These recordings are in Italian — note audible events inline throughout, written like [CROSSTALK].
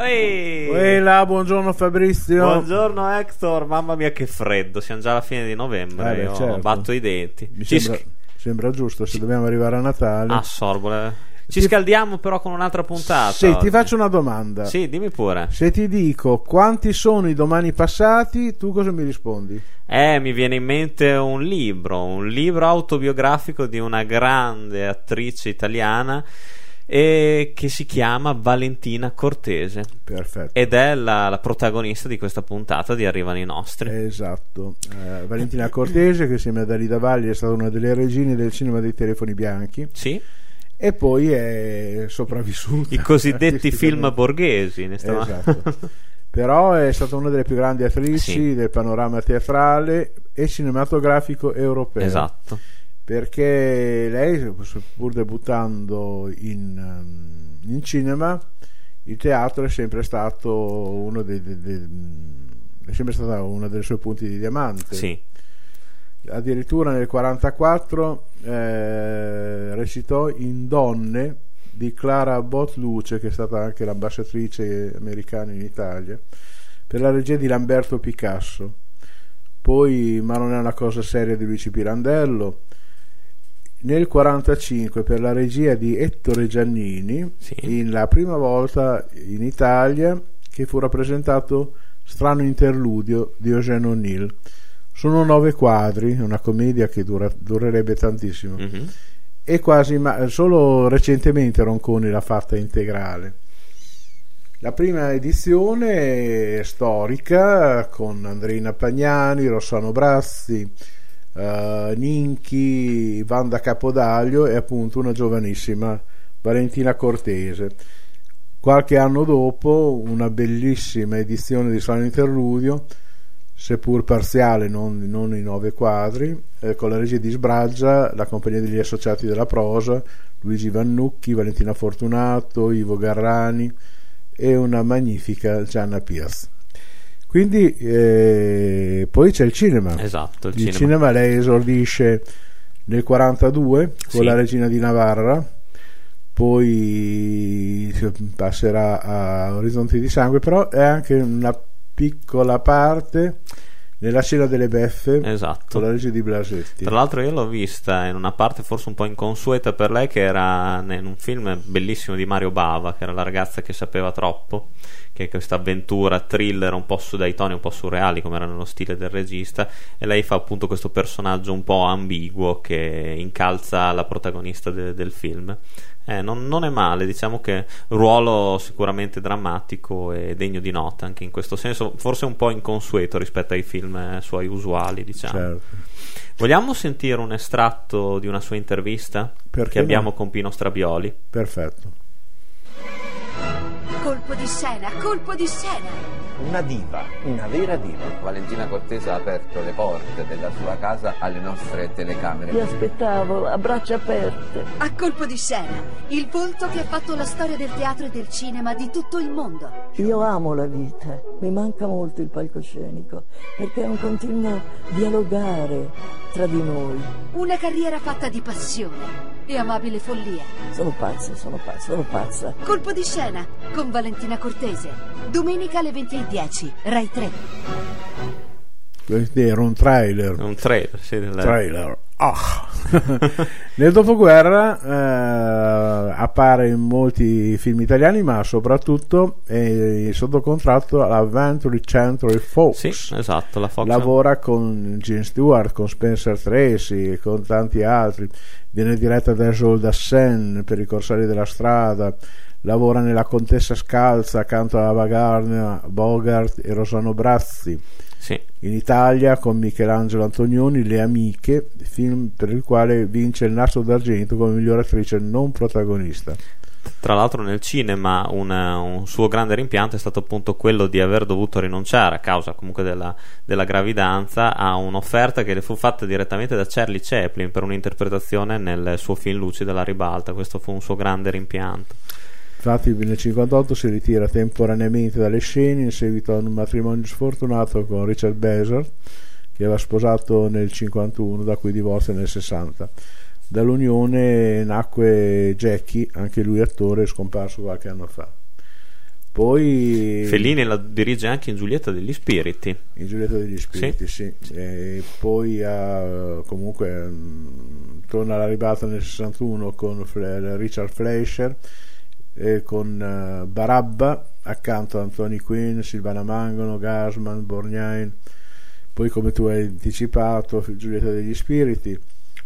Ehi là, buongiorno Fabrizio. Buongiorno Hector, mamma mia che freddo, siamo già alla fine di novembre, Eh beh, io certo. batto i denti. Mi Ci sembra, sc- sembra giusto, se dobbiamo arrivare a Natale. Ah, sorbole. Ci Ti- scaldiamo però con un'altra puntata. Sì, ti faccio una domanda. Sì, dimmi pure. Se ti dico quanti sono i domani passati, tu cosa mi rispondi? Eh, mi viene in mente un libro, un libro autobiografico di una grande attrice italiana eh, che si chiama Valentina Cortese Perfetto. ed è la, la protagonista di questa puntata di Arrivano i nostri. Esatto, Eh, Valentina Cortese che insieme a Dalida Valli è stata una delle regine del cinema dei telefoni bianchi Sì, e poi è sopravvissuta. i cosiddetti film borghesi. Ne stiamo- Esatto. Però è stata una delle più grandi attrici Sì. del panorama teatrale e cinematografico europeo. esatto. Perché lei, pur debuttando in, ehm, in cinema, il teatro è sempre stato uno dei, dei- dei- è sempre stata uno dei suoi punti di diamante. Sì, Addirittura nel 1944 eh, recitò in Donne di Clara Botluce, che è stata anche l'ambasciatrice americana in Italia, per la regia di Lamberto Picasso. Poi, ma non è una cosa seria di Luigi Pirandello. Nel 1945 per la regia di Ettore Giannini, Sì. in la prima volta in Italia che fu rappresentato Strano interludio di Eugene O'Neill. Sono nove quadri, una commedia che dura- durerebbe tantissimo. mhm. E quasi ma- solo recentemente Ronconi l'ha fatta integrale. La prima edizione è storica con Andreina Pagnani, Rossano Brazzi, eh, Ninchi, Vanda Capodaglio e appunto una giovanissima Valentina Cortese. Qualche anno dopo, una bellissima edizione di Strano Interludio, seppur parziale, non, non i nove quadri, eh, con la regia di Sbraggia, la compagnia degli associati della prosa, Luigi Vannucchi, Valentina Fortunato, Ivo Garrani e una magnifica Gianna Pierce. Quindi eh, poi c'è il cinema. esatto. Il, Il cinema. cinema lei esordisce nel 42 con Sì. la Regina di Navarra, poi passerà a Orizzonti di Sangue, però è anche una piccola parte nella scena delle beffe Esatto. con la regia di Blasetti. Tra l'altro io l'ho vista in una parte forse un po' inconsueta per lei che era in un film bellissimo di Mario Bava, che era la ragazza che sapeva troppo, che è questa avventura thriller un po' su dai toni un po' surreali come era nello stile del regista e lei fa appunto questo personaggio un po' ambiguo che incalza la protagonista de- del film. Eh, non, non è male, diciamo che ruolo sicuramente drammatico e degno di nota anche in questo senso, forse un po' inconsueto rispetto ai film eh, suoi usuali, diciamo. Certo. Vogliamo sentire un estratto di una sua intervista Perché che no? abbiamo con Pino Strabioli? Perfetto. Colpo di scena, colpo di scena. Una diva, una vera diva. Valentina Cortese ha aperto le porte della sua casa alle nostre telecamere. Ti aspettavo a braccia aperte. A colpo di scena, il volto che ha fatto la storia del teatro e del cinema di tutto il mondo. Io amo la vita, mi manca molto il palcoscenico, perché è un continuo dialogare tra di noi. Una carriera fatta di passione e amabile follia. Sono pazza, sono pazza, sono pazza. Colpo di scena con Valentina Cortese. Domenica alle 20.10, Rai 3. Questo era un trailer. Un trailer, sì, del- trailer. Ah. [LAUGHS] Nel dopoguerra eh, appare in molti film italiani, ma soprattutto è sotto contratto alla Venturi Century Fox. Sì, esatto, la Fox Lavora con Gene Stewart, con Spencer Tracy e con tanti altri. Viene diretta da Joel Dassen per i Corsari della Strada. Lavora nella Contessa Scalza accanto a Ava Gardner, Bogart e Rosano Brazzi. Sì, In Italia con Michelangelo Antonioni Le Amiche, film per il quale vince il Nastro d'Argento come miglior attrice non protagonista. Tra l'altro nel cinema un, un, suo grande rimpianto è stato appunto quello di aver dovuto rinunciare a causa comunque della, della gravidanza a un'offerta che le fu fatta direttamente da Charlie Chaplin per un'interpretazione nel suo film Luci della ribalta. Questo fu un suo grande rimpianto. Infatti nel 1958 si ritira temporaneamente dalle scene in seguito a un matrimonio sfortunato con Richard Besart che aveva sposato nel 1951 da cui divorzia nel 60 Dall'unione nacque Jackie, anche lui attore, scomparso qualche anno fa. Poi Fellini la dirige anche in Giulietta degli Spiriti. In Giulietta degli Spiriti, sì. sì. E poi ha, comunque mh, torna alla ribalta nel 61 con Richard Fleischer e con Barabba accanto a Anthony Quinn, Silvana Mangono, Gasman, Borgnain. Poi come tu hai anticipato, Giulietta degli Spiriti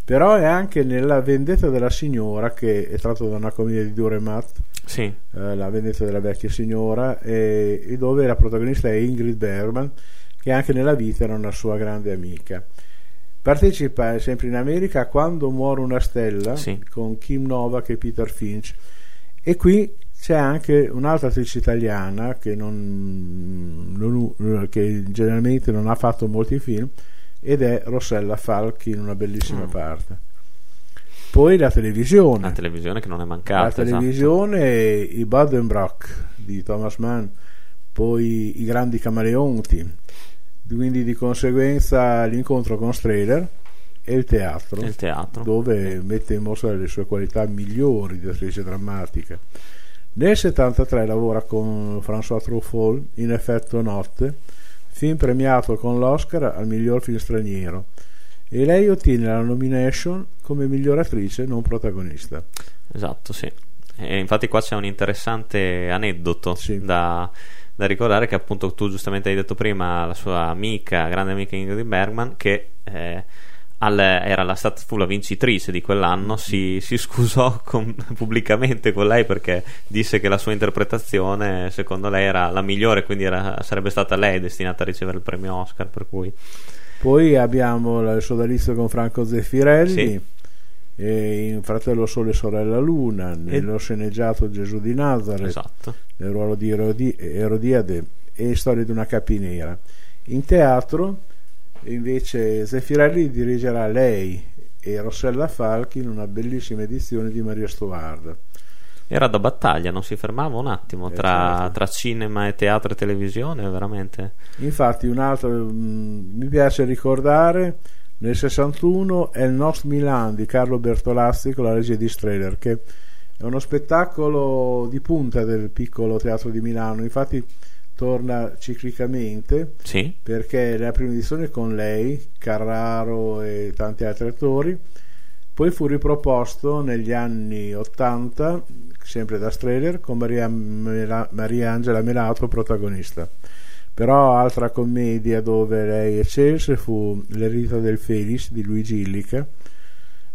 però è anche nella vendetta della signora che è tratto da una commedia di Dure Matt sì. eh, la vendetta della vecchia signora e, e, dove la protagonista è Ingrid Bergman che anche nella vita era una sua grande amica partecipa sempre in America quando muore una stella sì. con Kim Novak e Peter Finch e qui c'è anche un'altra attrice italiana che, non, non, che generalmente non ha fatto molti film ed è Rossella Falchi in una bellissima mm. parte. Poi la televisione. La televisione che non è mancata. La esatto. televisione, esatto. i Badenbrock di Thomas Mann, poi i grandi camaleonti, quindi di conseguenza l'incontro con Strehler e il teatro, il teatro. dove mette in mostra le sue qualità migliori di attrice drammatica. Nel 1973 lavora con François Truffaut in Effetto Notte film premiato con l'Oscar al miglior film straniero e lei ottiene la nomination come miglior attrice non protagonista. Esatto, sì. E infatti qua c'è un interessante aneddoto sì. da, da, ricordare che appunto tu giustamente hai detto prima la sua amica, grande amica Ingrid Bergman, che eh, al, era la, stata, fu la vincitrice di quell'anno, si, si scusò con, [LAUGHS] pubblicamente con lei perché disse che la sua interpretazione secondo lei era la migliore, quindi era, sarebbe stata lei destinata a ricevere il premio Oscar. Per cui... Poi abbiamo il sodalizio con Franco Zeffirelli. Sì. in Fratello Sole e Sorella Luna, nello e... sceneggiato Gesù di Nazareth, esatto. nel ruolo di Erodi- Erodiade e Storia di una capinera. In teatro invece Zeffirelli dirigerà lei e Rossella Falchi in una bellissima edizione di Maria Stuarda. Era da battaglia, non si fermava un attimo eh, tra, certo. tra, cinema e teatro e televisione, veramente. Infatti, un altro mh, mm, mi piace ricordare nel 61 è il Nost Milan di Carlo Bertolazzi con la regia di Strehler, che è uno spettacolo di punta del piccolo teatro di Milano. Infatti, torna ciclicamente sì. perché la prima edizione con lei, Carraro e tanti altri attori, poi fu riproposto negli anni 80, sempre da Streller, con Maria, Mela, Maria Angela Melato protagonista. Però altra commedia dove lei eccelse fu L'eredità del Felix di Luigi Illica,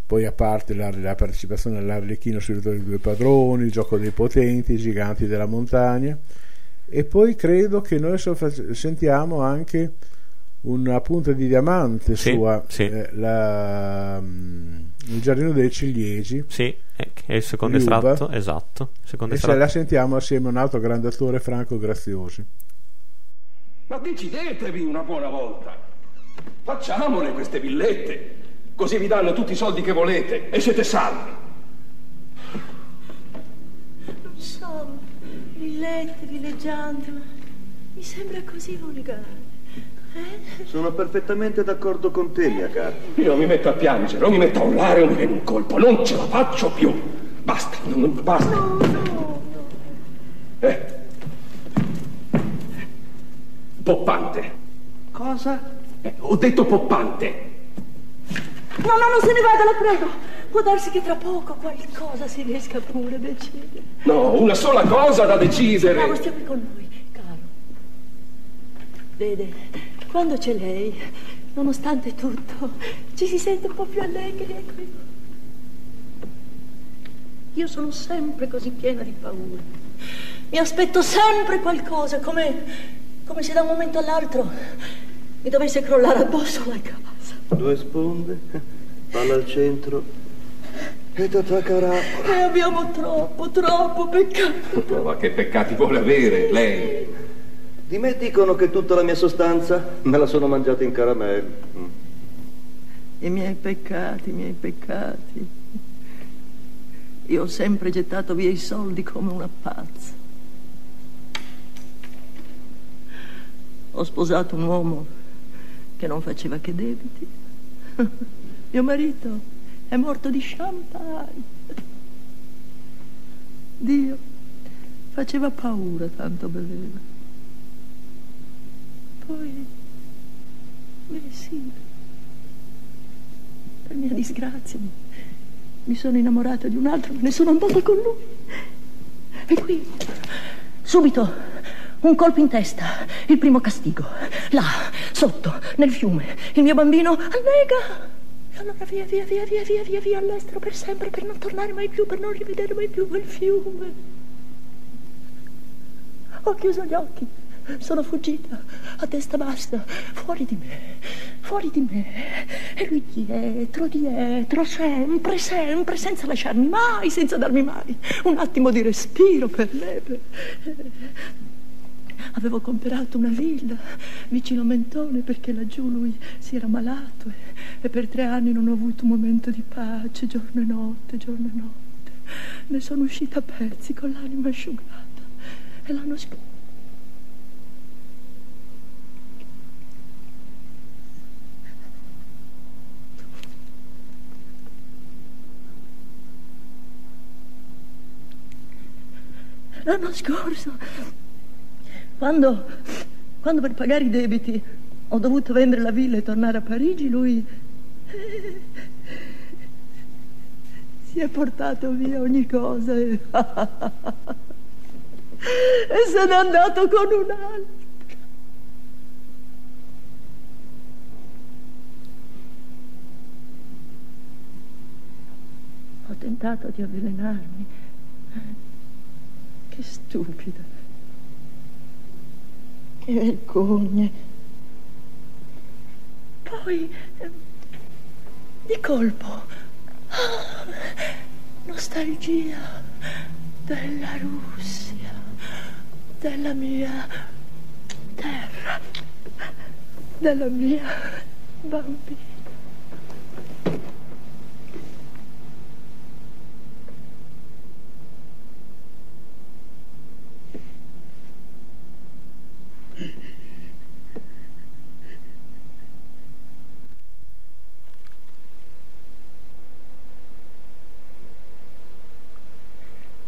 poi a parte la, la partecipazione all'Arlecchino sui dei due padroni, Il gioco dei potenti, I giganti della montagna, e poi credo che noi sentiamo anche una punta di diamante sì, sua, sì. Eh, la, um, il giardino dei ciliegi. Sì, è il secondo Liuba, estratto, esatto. Secondo e estratto. la sentiamo assieme a un altro grande attore, Franco Graziosi. Ma decidetevi una buona volta. Facciamole queste villette, così vi danno tutti i soldi che volete e siete salvi. Villette, villeggiante, ma mi sembra così volgare. Eh? Sono perfettamente d'accordo con te, mia cara. Io mi metto a piangere, o mi metto a urlare o mi viene un colpo. Non ce la faccio più. Basta, non, basta. No, no, no. Eh. Poppante. Cosa? Eh, ho detto poppante. No, no, non se ne vada, la prego. Può darsi che tra poco qualcosa si riesca pure a decidere. No, una sola cosa da decidere. No, stia qui con noi, caro. Vede, quando c'è lei, nonostante tutto, ci si sente un po' più allegri, ecco. Io sono sempre così piena di paura. Mi aspetto sempre qualcosa, come, come se da un momento all'altro mi dovesse crollare addosso la casa. Due sponde, [LAUGHS] palla al centro, E tata carapola. E abbiamo troppo, troppo peccato. Ma che peccati vuole avere lei? Di me dicono che tutta la mia sostanza me la sono mangiata in caramello. Mm. I miei peccati, i miei peccati. Io ho sempre gettato via i soldi come una pazza. Ho sposato un uomo che non faceva che debiti. [LAUGHS] Mio marito è morto di champagne. Dio faceva paura, tanto beveva. Poi, beh sì, per mia disgrazia mi, sono innamorata di un altro, me ne sono andata con lui. E qui, subito, un colpo in testa, il primo castigo. Là, sotto, nel fiume, il mio bambino annega. Allora via, via, via, via, via, via, via all'estero per sempre, per non tornare mai più, per non rivedere mai più quel fiume. Ho chiuso gli occhi, sono fuggita a testa bassa, fuori di me, fuori di me. E lui dietro, dietro, sempre, sempre, senza lasciarmi mai, senza darmi mai un attimo di respiro per lei. per- Avevo comprato una villa vicino a Mentone perché laggiù lui si era malato e, e per tre anni non ho avuto un momento di pace, giorno e notte, giorno e notte. Ne sono uscita a pezzi con l'anima asciugata e l'anno scorso. L'anno scorso, quando, quando per pagare i debiti ho dovuto vendere la villa e tornare a Parigi, lui si è portato via ogni cosa e, [LAUGHS] e se n'è andato con un altro. Ho tentato di avvelenarmi. Che stupida. Che vergogna. Poi, di colpo, nostalgia della Russia, della mia terra, della mia bambina.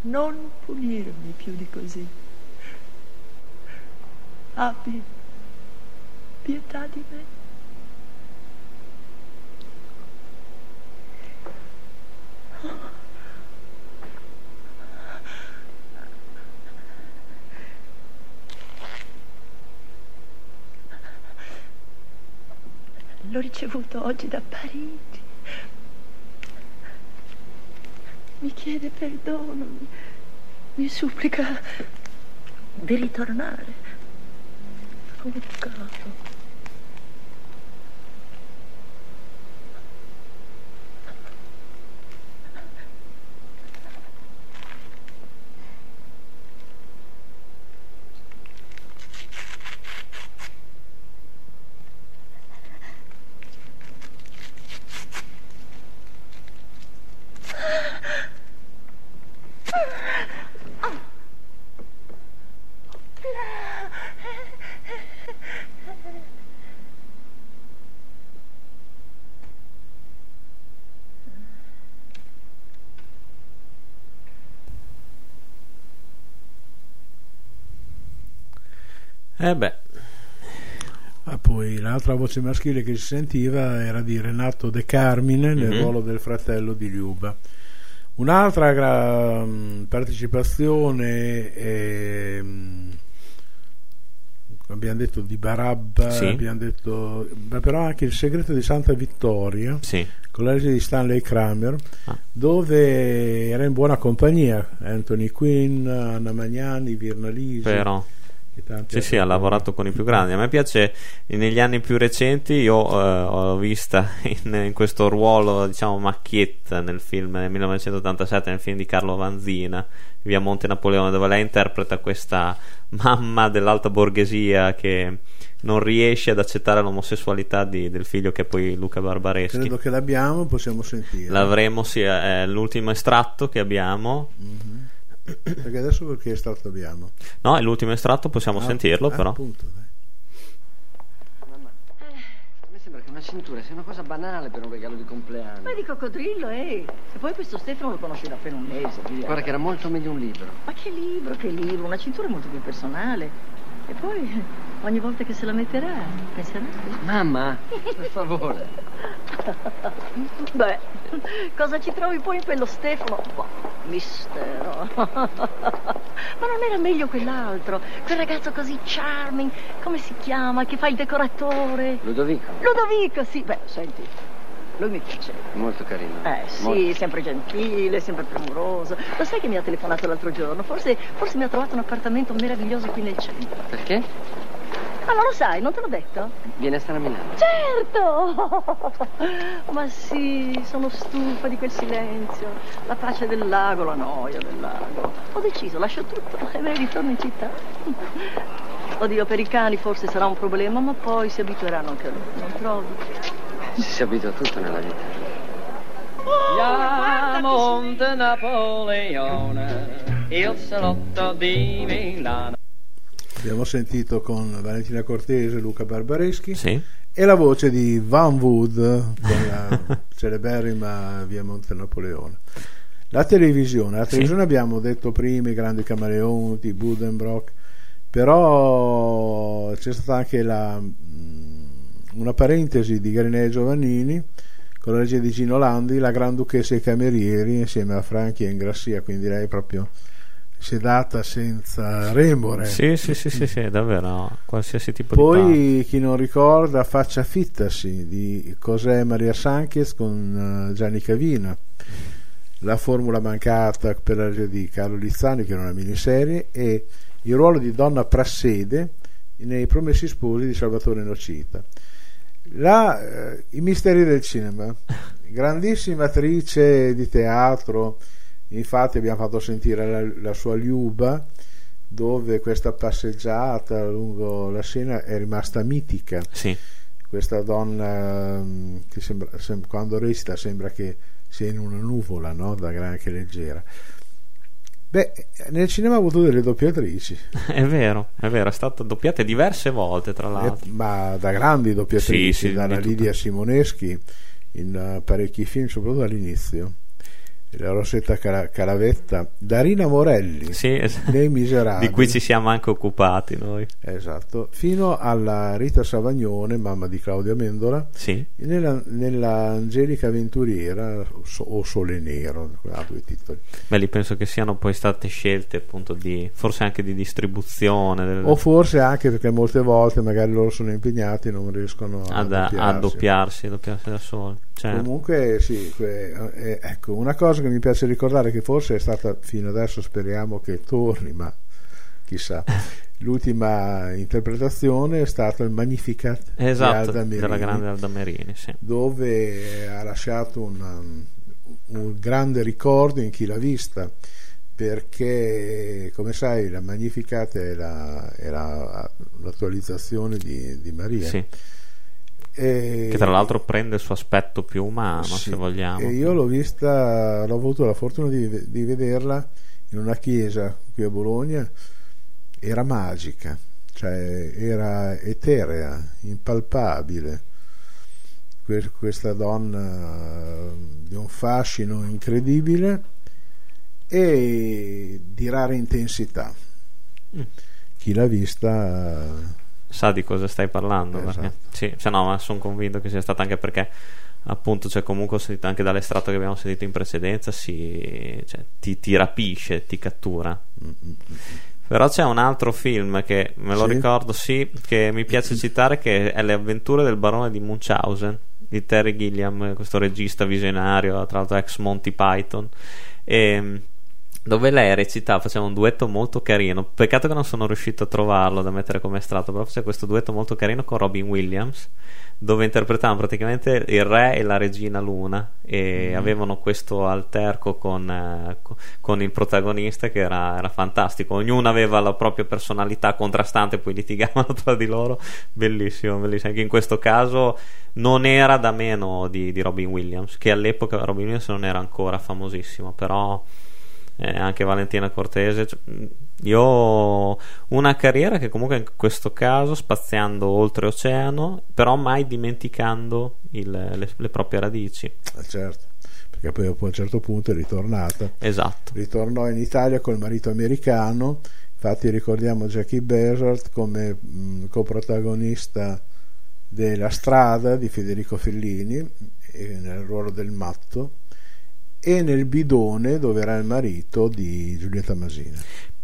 Non punirmi più di così. Abbi pietà di me. L'ho ricevuto oggi da Parigi. Mi chiede perdono, mi, mi supplica di ritornare. Oh, caro. Eh beh, Ah, poi l'altra voce maschile che si sentiva era di Renato De Carmine nel Mhm. ruolo del fratello di Liuba. Un'altra gra- mh, partecipazione è, mh, abbiamo detto di Barabba, Sì. abbiamo detto, ma però anche il segreto di Santa Vittoria sì. con la regia di Stanley Kramer, Ah. dove era in buona compagnia Anthony Quinn, Anna Magnani, Virna Lisi Però, Sì, sì, ha lavorato con i più grandi. A me piace negli anni più recenti. Io eh, ho vista [LAUGHS] in, in, questo ruolo, diciamo, macchietta nel film del 1987, nel film di Carlo Vanzina, Via Monte Napoleone, dove lei interpreta questa mamma dell'alta borghesia che non riesce ad accettare l'omosessualità di, del figlio che è poi Luca Barbareschi. Credo che l'abbiamo, possiamo sentire. L'avremo, sì, è l'ultimo estratto che abbiamo. Mm-hmm. Perché adesso perché estratto abbiamo? No, è l'ultimo estratto, possiamo ah, sentirlo ah, però. Appunto, Mamma, eh, a me sembra che una cintura sia una cosa banale per un regalo di compleanno. Ma di coccodrillo, eh! E poi questo Stefano lo conosce da appena un mese, via. Guarda che era molto meglio un libro. Ma che libro, che libro? Una cintura è molto più personale. E poi ogni volta che se la metterà, penserà. Mamma, per favore. [LAUGHS] Beh, cosa ci trovi poi in quello Stefano? Boh, mistero. Ma non era meglio quell'altro? Quel ragazzo così charming, come si chiama? Che fa il decoratore? Ludovico. Ludovico, sì. Beh, senti, lui mi piace. Molto carino. Eh sì, Molto. sempre gentile, sempre premuroso. Lo sai che mi ha telefonato l'altro giorno? Forse, forse mi ha trovato un appartamento meraviglioso qui nel centro. Perché? Ma non lo sai, non te l'ho detto? Viene a stare a Milano. Certo! [LAUGHS] Ma sì, sono stufa di quel silenzio. La pace del lago, la noia del lago. Ho deciso, lascio tutto [LAUGHS] e me ne ritorno in città. [LAUGHS] Oddio, per i cani forse sarà un problema, ma poi si abitueranno anche a loro, non trovi? Si abitua a tutto nella vita. Via Monte Napoleone, il salotto di Milano. Abbiamo sentito con Valentina Cortese, Luca Barbareschi Sì. e la voce di Van Wood con la [LAUGHS] celeberrima Via Monte Napoleone. La televisione, la televisione abbiamo detto prima i grandi camaleonti, Budenbrock, però c'è stata anche la, mh, una parentesi di Grenè Giovannini con la regia di Gino Landi, la Granduchessa e i Camerieri insieme a Franchi e Ingrassia, quindi lei proprio si è data senza remore. Sì, sì, sì, sì, sì, davvero, qualsiasi tipo di Poi chi non ricorda Faccia Fittasi di Cos'è Maria Sanchez con eh, Gianni Cavina. La formula mancata per la regia di Carlo Lizzani, che era una miniserie, e il ruolo di Donna Prassede nei Promessi Sposi di Salvatore Nocita. La, eh, I misteri del cinema, [LAUGHS] grandissima attrice di teatro, infatti abbiamo fatto sentire la, la sua Liuba, dove questa passeggiata lungo la Siena è rimasta mitica. Sì. Questa donna mm, che sembra, sem- quando recita sembra che sia in una nuvola, no? da grande che leggera. Beh, nel cinema ha avuto delle doppiatrici. [LAUGHS] È vero, è vero, è stata doppiata diverse volte, tra l'altro. Eh, ma da grandi doppiatrici, Sì, sì, dalla di tutto. Lidia Simoneschi in eh, parecchi film, soprattutto all'inizio. La Rossetta Cara- Caravetta, Darina Morelli Sì, es- nei Miserabili. [LAUGHS] di cui ci siamo anche occupati noi. Esatto, fino alla Rita Savagnone, mamma di Claudia Mendola, Sì. nella, nella Angelica Avventuriera o So- o Sole Nero, ha due titoli. Beh, lì penso che siano poi state scelte appunto di forse anche di distribuzione del- O forse anche perché molte volte magari loro sono impegnati e non riescono a, a doppiarsi. doppiarsi, a doppiarsi da soli. Certo. Comunque sì, que- eh, ecco, una cosa che mi piace ricordare che forse è stata fino adesso, speriamo che torni, ma chissà. [LAUGHS] L'ultima interpretazione è stata il Magnificat di Esatto, Alda della grande Alda Merini, sì. dove ha lasciato una- un grande ricordo in chi l'ha vista perché come sai la Magnificat è, la- è la- l'attualizzazione di, di Maria Sì. E- Che tra l'altro prende il suo aspetto più umano, sì, se vogliamo. E io l'ho vista, l'ho avuto la fortuna di, di vederla in una chiesa qui a Bologna, era magica, cioè era eterea, impalpabile. Que- Questa donna eh, di un fascino incredibile e di rara intensità. Mm. Chi l'ha vista Sa di cosa stai parlando. Esatto. Perché, sì, cioè, no, ma sono convinto che sia stata anche perché appunto cioè, comunque ho sentito anche dall'estratto che abbiamo sentito in precedenza si, cioè, ti, ti rapisce, ti cattura. Però c'è un altro film che me lo Sì. ricordo, sì, che mi piace [CLEARS THROAT] citare, che è Le avventure del barone di Munchausen di Terry Gilliam, questo regista visionario, tra l'altro ex Monty Python. E, dove lei recitava, faceva un duetto molto carino. Peccato che non sono riuscito a trovarlo da mettere come estratto, però c'è questo duetto molto carino con Robin Williams, dove interpretavano praticamente il re e la regina Luna e Mm. avevano questo alterco con, eh, co- con il protagonista che era, era fantastico. Ognuno aveva la propria personalità contrastante, poi litigavano [LAUGHS] tra di loro. Bellissimo, bellissimo. Anche in questo caso non era da meno di, di Robin Williams, che all'epoca Robin Williams non era ancora famosissimo, però eh, anche Valentina Cortese. cioè, io ho una carriera che comunque in questo caso spaziando oltreoceano, però mai dimenticando il- le, le proprie radici. Eh, certo, perché poi dopo a un certo punto è ritornata. Esatto. Ritornò in Italia col marito americano, infatti ricordiamo Jackie Bezard come mh, coprotagonista della strada di Federico Fellini eh, nel ruolo del matto e nel bidone dove era il marito di Giulietta Masina.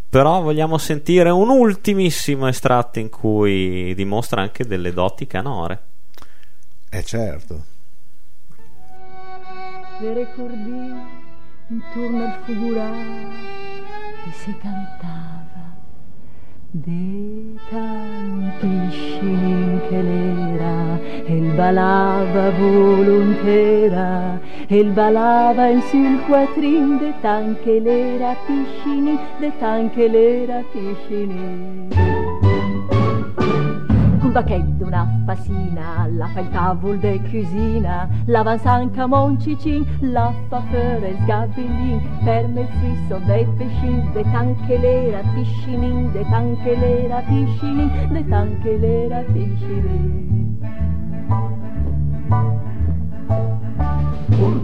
Però vogliamo sentire un ultimissimo estratto in cui dimostra anche delle doti canore. Eh certo. Le ricordi intorno al fougurà e si cantava de tanti scinin che l'era e il balava volontera e il balava in sul quattrin de tanche l'era piscini de tanche l'era piscini un bacchetto, una fasina, la fa il tavol de cucina, la vansanca moncicin, la fa fuori il sgabellin, ferme il frisso dei pescin, de tanche l'era piscinin, de tanche l'era piscinin, de tanche l'era piscinin.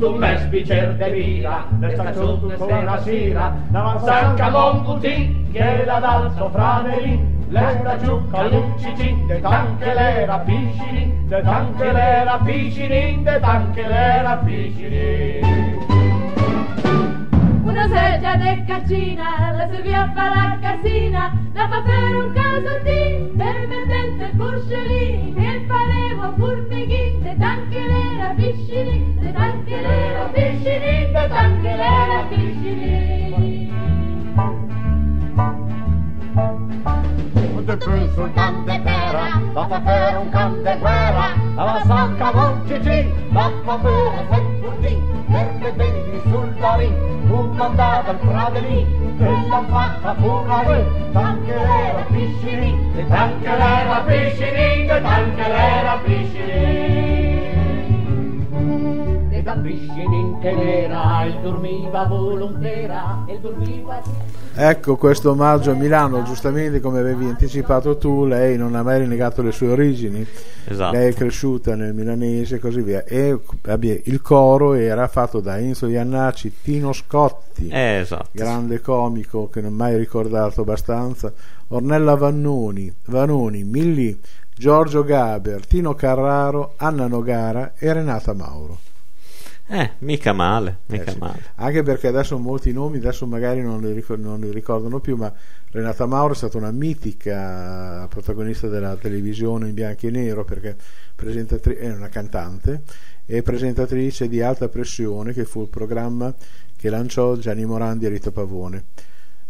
Un mes bicer de vila, de stagione sera la sanca mon putin, che la dal sofranelin, l'esta giucca lucicin, de tanche l'era piscinin, de tanche l'era piscinin, de tanche l'era piscinin. Una sedia de carcina, la servia fa la casina, fa fare un casottin, permettente porcellini, che pareva formighin, de tanche l'era piscini, de tanche l'era piscini, de tanche l'era piscini. De più sul can de pera, la fa fare un can de guerra, la sanca cicin, la fa fare set putin, bevi sul darin, un mandato al pradelin, che l'ha fatta furare, tanche l'era piscini, tanche l'era piscini, tanche l'era piscini. Ecco questo omaggio a Milano, giustamente come avevi anticipato tu, lei non ha mai rinnegato le sue origini, Esatto. lei è cresciuta nel milanese e così via. E il coro era fatto da Enzo Iannacci, Tino Scotti, Eh, esatto. grande comico che non ho mai ricordato abbastanza, Ornella Vannoni, Vanoni, Milli, Giorgio Gaber, Tino Carraro, Anna Nogara e Renata Mauro. Eh, mica male, mica Eh sì. male. Anche perché adesso molti nomi, adesso magari non li, ricor- non li ricordano più, ma Renata Mauro è stata una mitica protagonista della televisione in bianco e nero perché presentatri- è una cantante e presentatrice di Alta Pressione, che fu il programma che lanciò Gianni Morandi e Rita Pavone.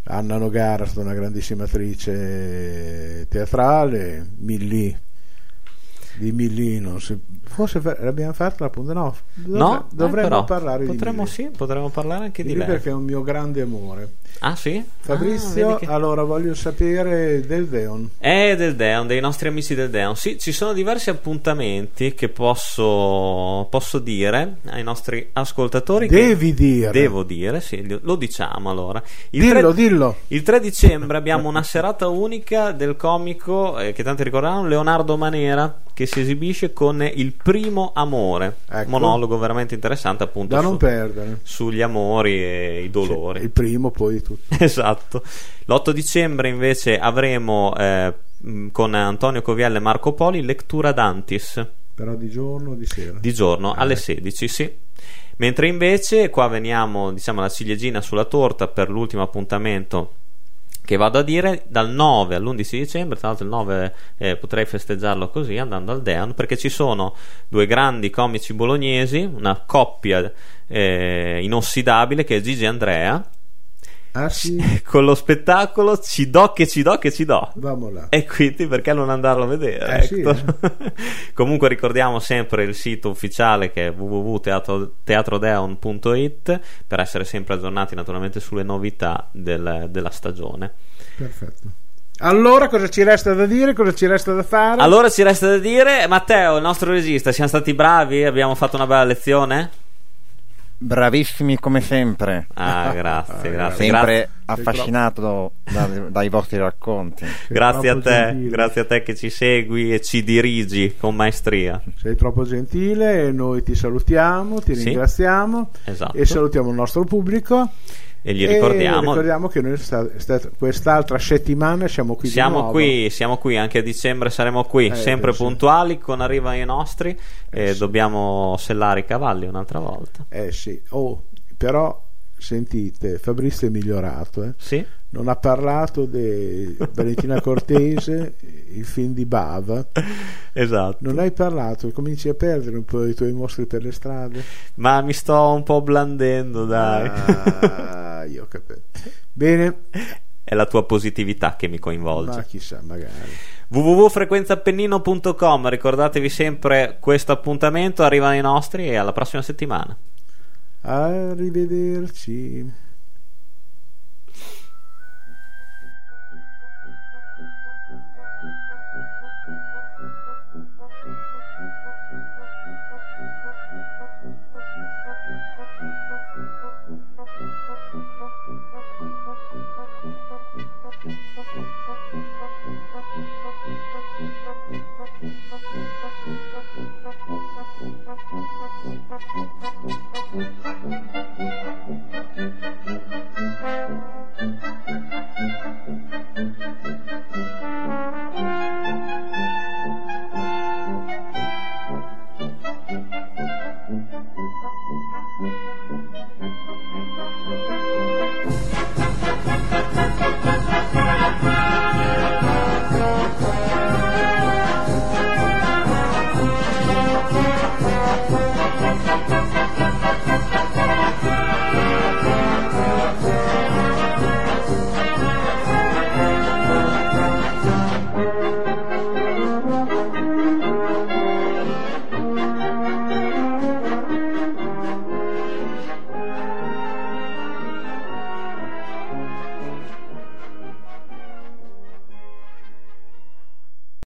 Anna Nogara è stata una grandissima attrice teatrale, Millì di Millino, se- forse l'abbiamo fatta la punta, no, dovre- No, eh, dovremmo però, parlare potremmo, di Millì. sì, potremmo parlare anche di Millì lei. perché è un mio grande amore. Ah, sì? Fabrizio, Ah, che- allora voglio sapere del Deon. Eh, del Deon, dei nostri amici del Deon. Sì, ci sono diversi appuntamenti che posso, posso dire ai nostri ascoltatori. Devi dire. Devo dire, sì, lo- lo diciamo allora. Il Dillo, 3 dillo. Il 3 dicembre abbiamo una serata unica del comico, eh, che tanti ricorderanno, Leonardo Manera, che si esibisce con Il primo amore. Ecco. Monologo veramente interessante appunto Da non su- perdere. sugli amori e i dolori. Il primo, poi tutto. [LAUGHS] Esatto. L'8 dicembre invece avremo eh, con Antonio Covielle e Marco Poli Lectura Dantis Però di giorno o di sera? di giorno alle ecco. 16, sì. Mentre invece qua veniamo, diciamo, alla ciliegina sulla torta per l'ultimo appuntamento che vado a dire dal 9 all'11 dicembre, tra l'altro il 9 eh, potrei festeggiarlo così andando al Deon perché ci sono due grandi comici bolognesi, una coppia eh, inossidabile che è Gigi Andrea Ah sì? [LAUGHS] con lo spettacolo Ci do che ci do che ci do. Vamo là. E quindi perché non andarlo a vedere? Eh, sì, Ecco. [LAUGHS] Comunque ricordiamo sempre il sito ufficiale che è www.teatrodeon.it per essere sempre aggiornati naturalmente sulle novità del- della stagione. Perfetto. Allora, cosa ci resta da dire? Cosa ci resta da fare? Allora ci resta da dire, Matteo, il nostro regista, siamo stati bravi? Abbiamo fatto una bella lezione? Bravissimi come sempre. Ah, [LAUGHS] grazie, grazie. Sempre Grazie. affascinato da- dai vostri racconti. Grazie a te, gentile. grazie a te che ci segui e ci dirigi con maestria. Sei troppo gentile e noi ti salutiamo, ti Sì. ringraziamo Esatto. e salutiamo il nostro pubblico. E gli ricordiamo- ricordiamo che noi sta- sta- quest'altra settimana siamo qui Siamo qui, siamo qui, anche a dicembre saremo qui, Eh, sempre sì. puntuali con arrivano i nostri e dobbiamo sellare i cavalli un'altra volta. Eh sì, oh, però sentite, Fabrizio è migliorato. eh. Sì? Non ha parlato di Valentina Cortese, il film di Bava. Esatto. Non hai parlato, cominci a perdere un po' i tuoi mostri per le strade. Ma mi sto un po' blandendo, dai. Ah, io ho capito. Bene, È la tua positività che mi coinvolge. ma chissà, magari. www.frequenzappennino.com ricordatevi sempre questo appuntamento arrivano i nostri e alla prossima settimana Arrivederci.